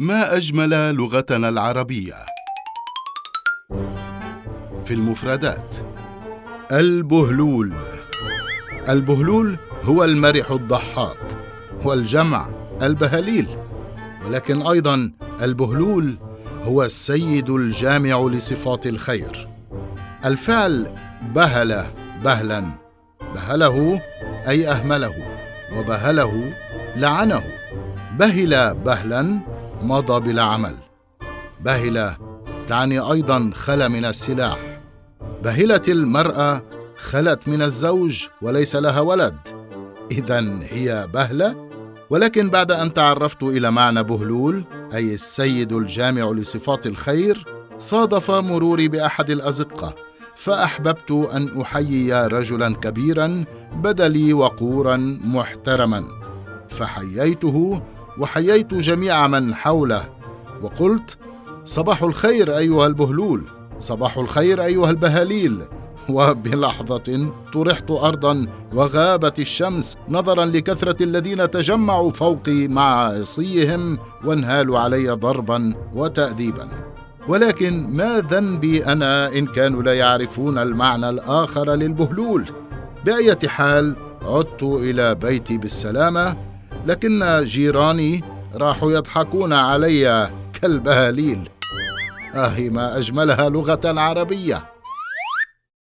ما أجمل لغتنا العربية. في المفردات. البهلول. البهلول هو المرح الضحاك والجمع البهاليل. ولكن أيضا البهلول هو السيد الجامع لصفات الخير. الفعل بهل بهلا. بهله أي أهمله. وبهله لعنه. بهل بهلا مضى بلا عمل. بهل تعني أيضا خل من السلاح. بهلت المرأة خلت من الزوج وليس لها ولد. اذا هي بهلة؟ ولكن بعد أن تعرفت إلى معنى بهلول أي السيد الجامع لصفات الخير صادف مروري بأحد الأزقة. فأحببت أن أحيي رجلا كبيرا بدا لي وقورا محترما. فحييته وحييت جميع من حوله. وقلت صباح الخير أيها البهلول صباح الخير أيها البهاليل. وبلحظة طرحت ارضا وغابت الشمس نظرا لكثرة الذين تجمعوا فوقي مع عصيهم وانهالوا علي ضربا وتاديبا ولكن ما ذنبي أنا إن كانوا لا يعرفون المعنى الآخر للبهلول؟ بأية حال عدت إلى بيتي بالسلامة لكن جيراني راحوا يضحكون علي كالبهاليل. آه ما أجملها لغة عربية.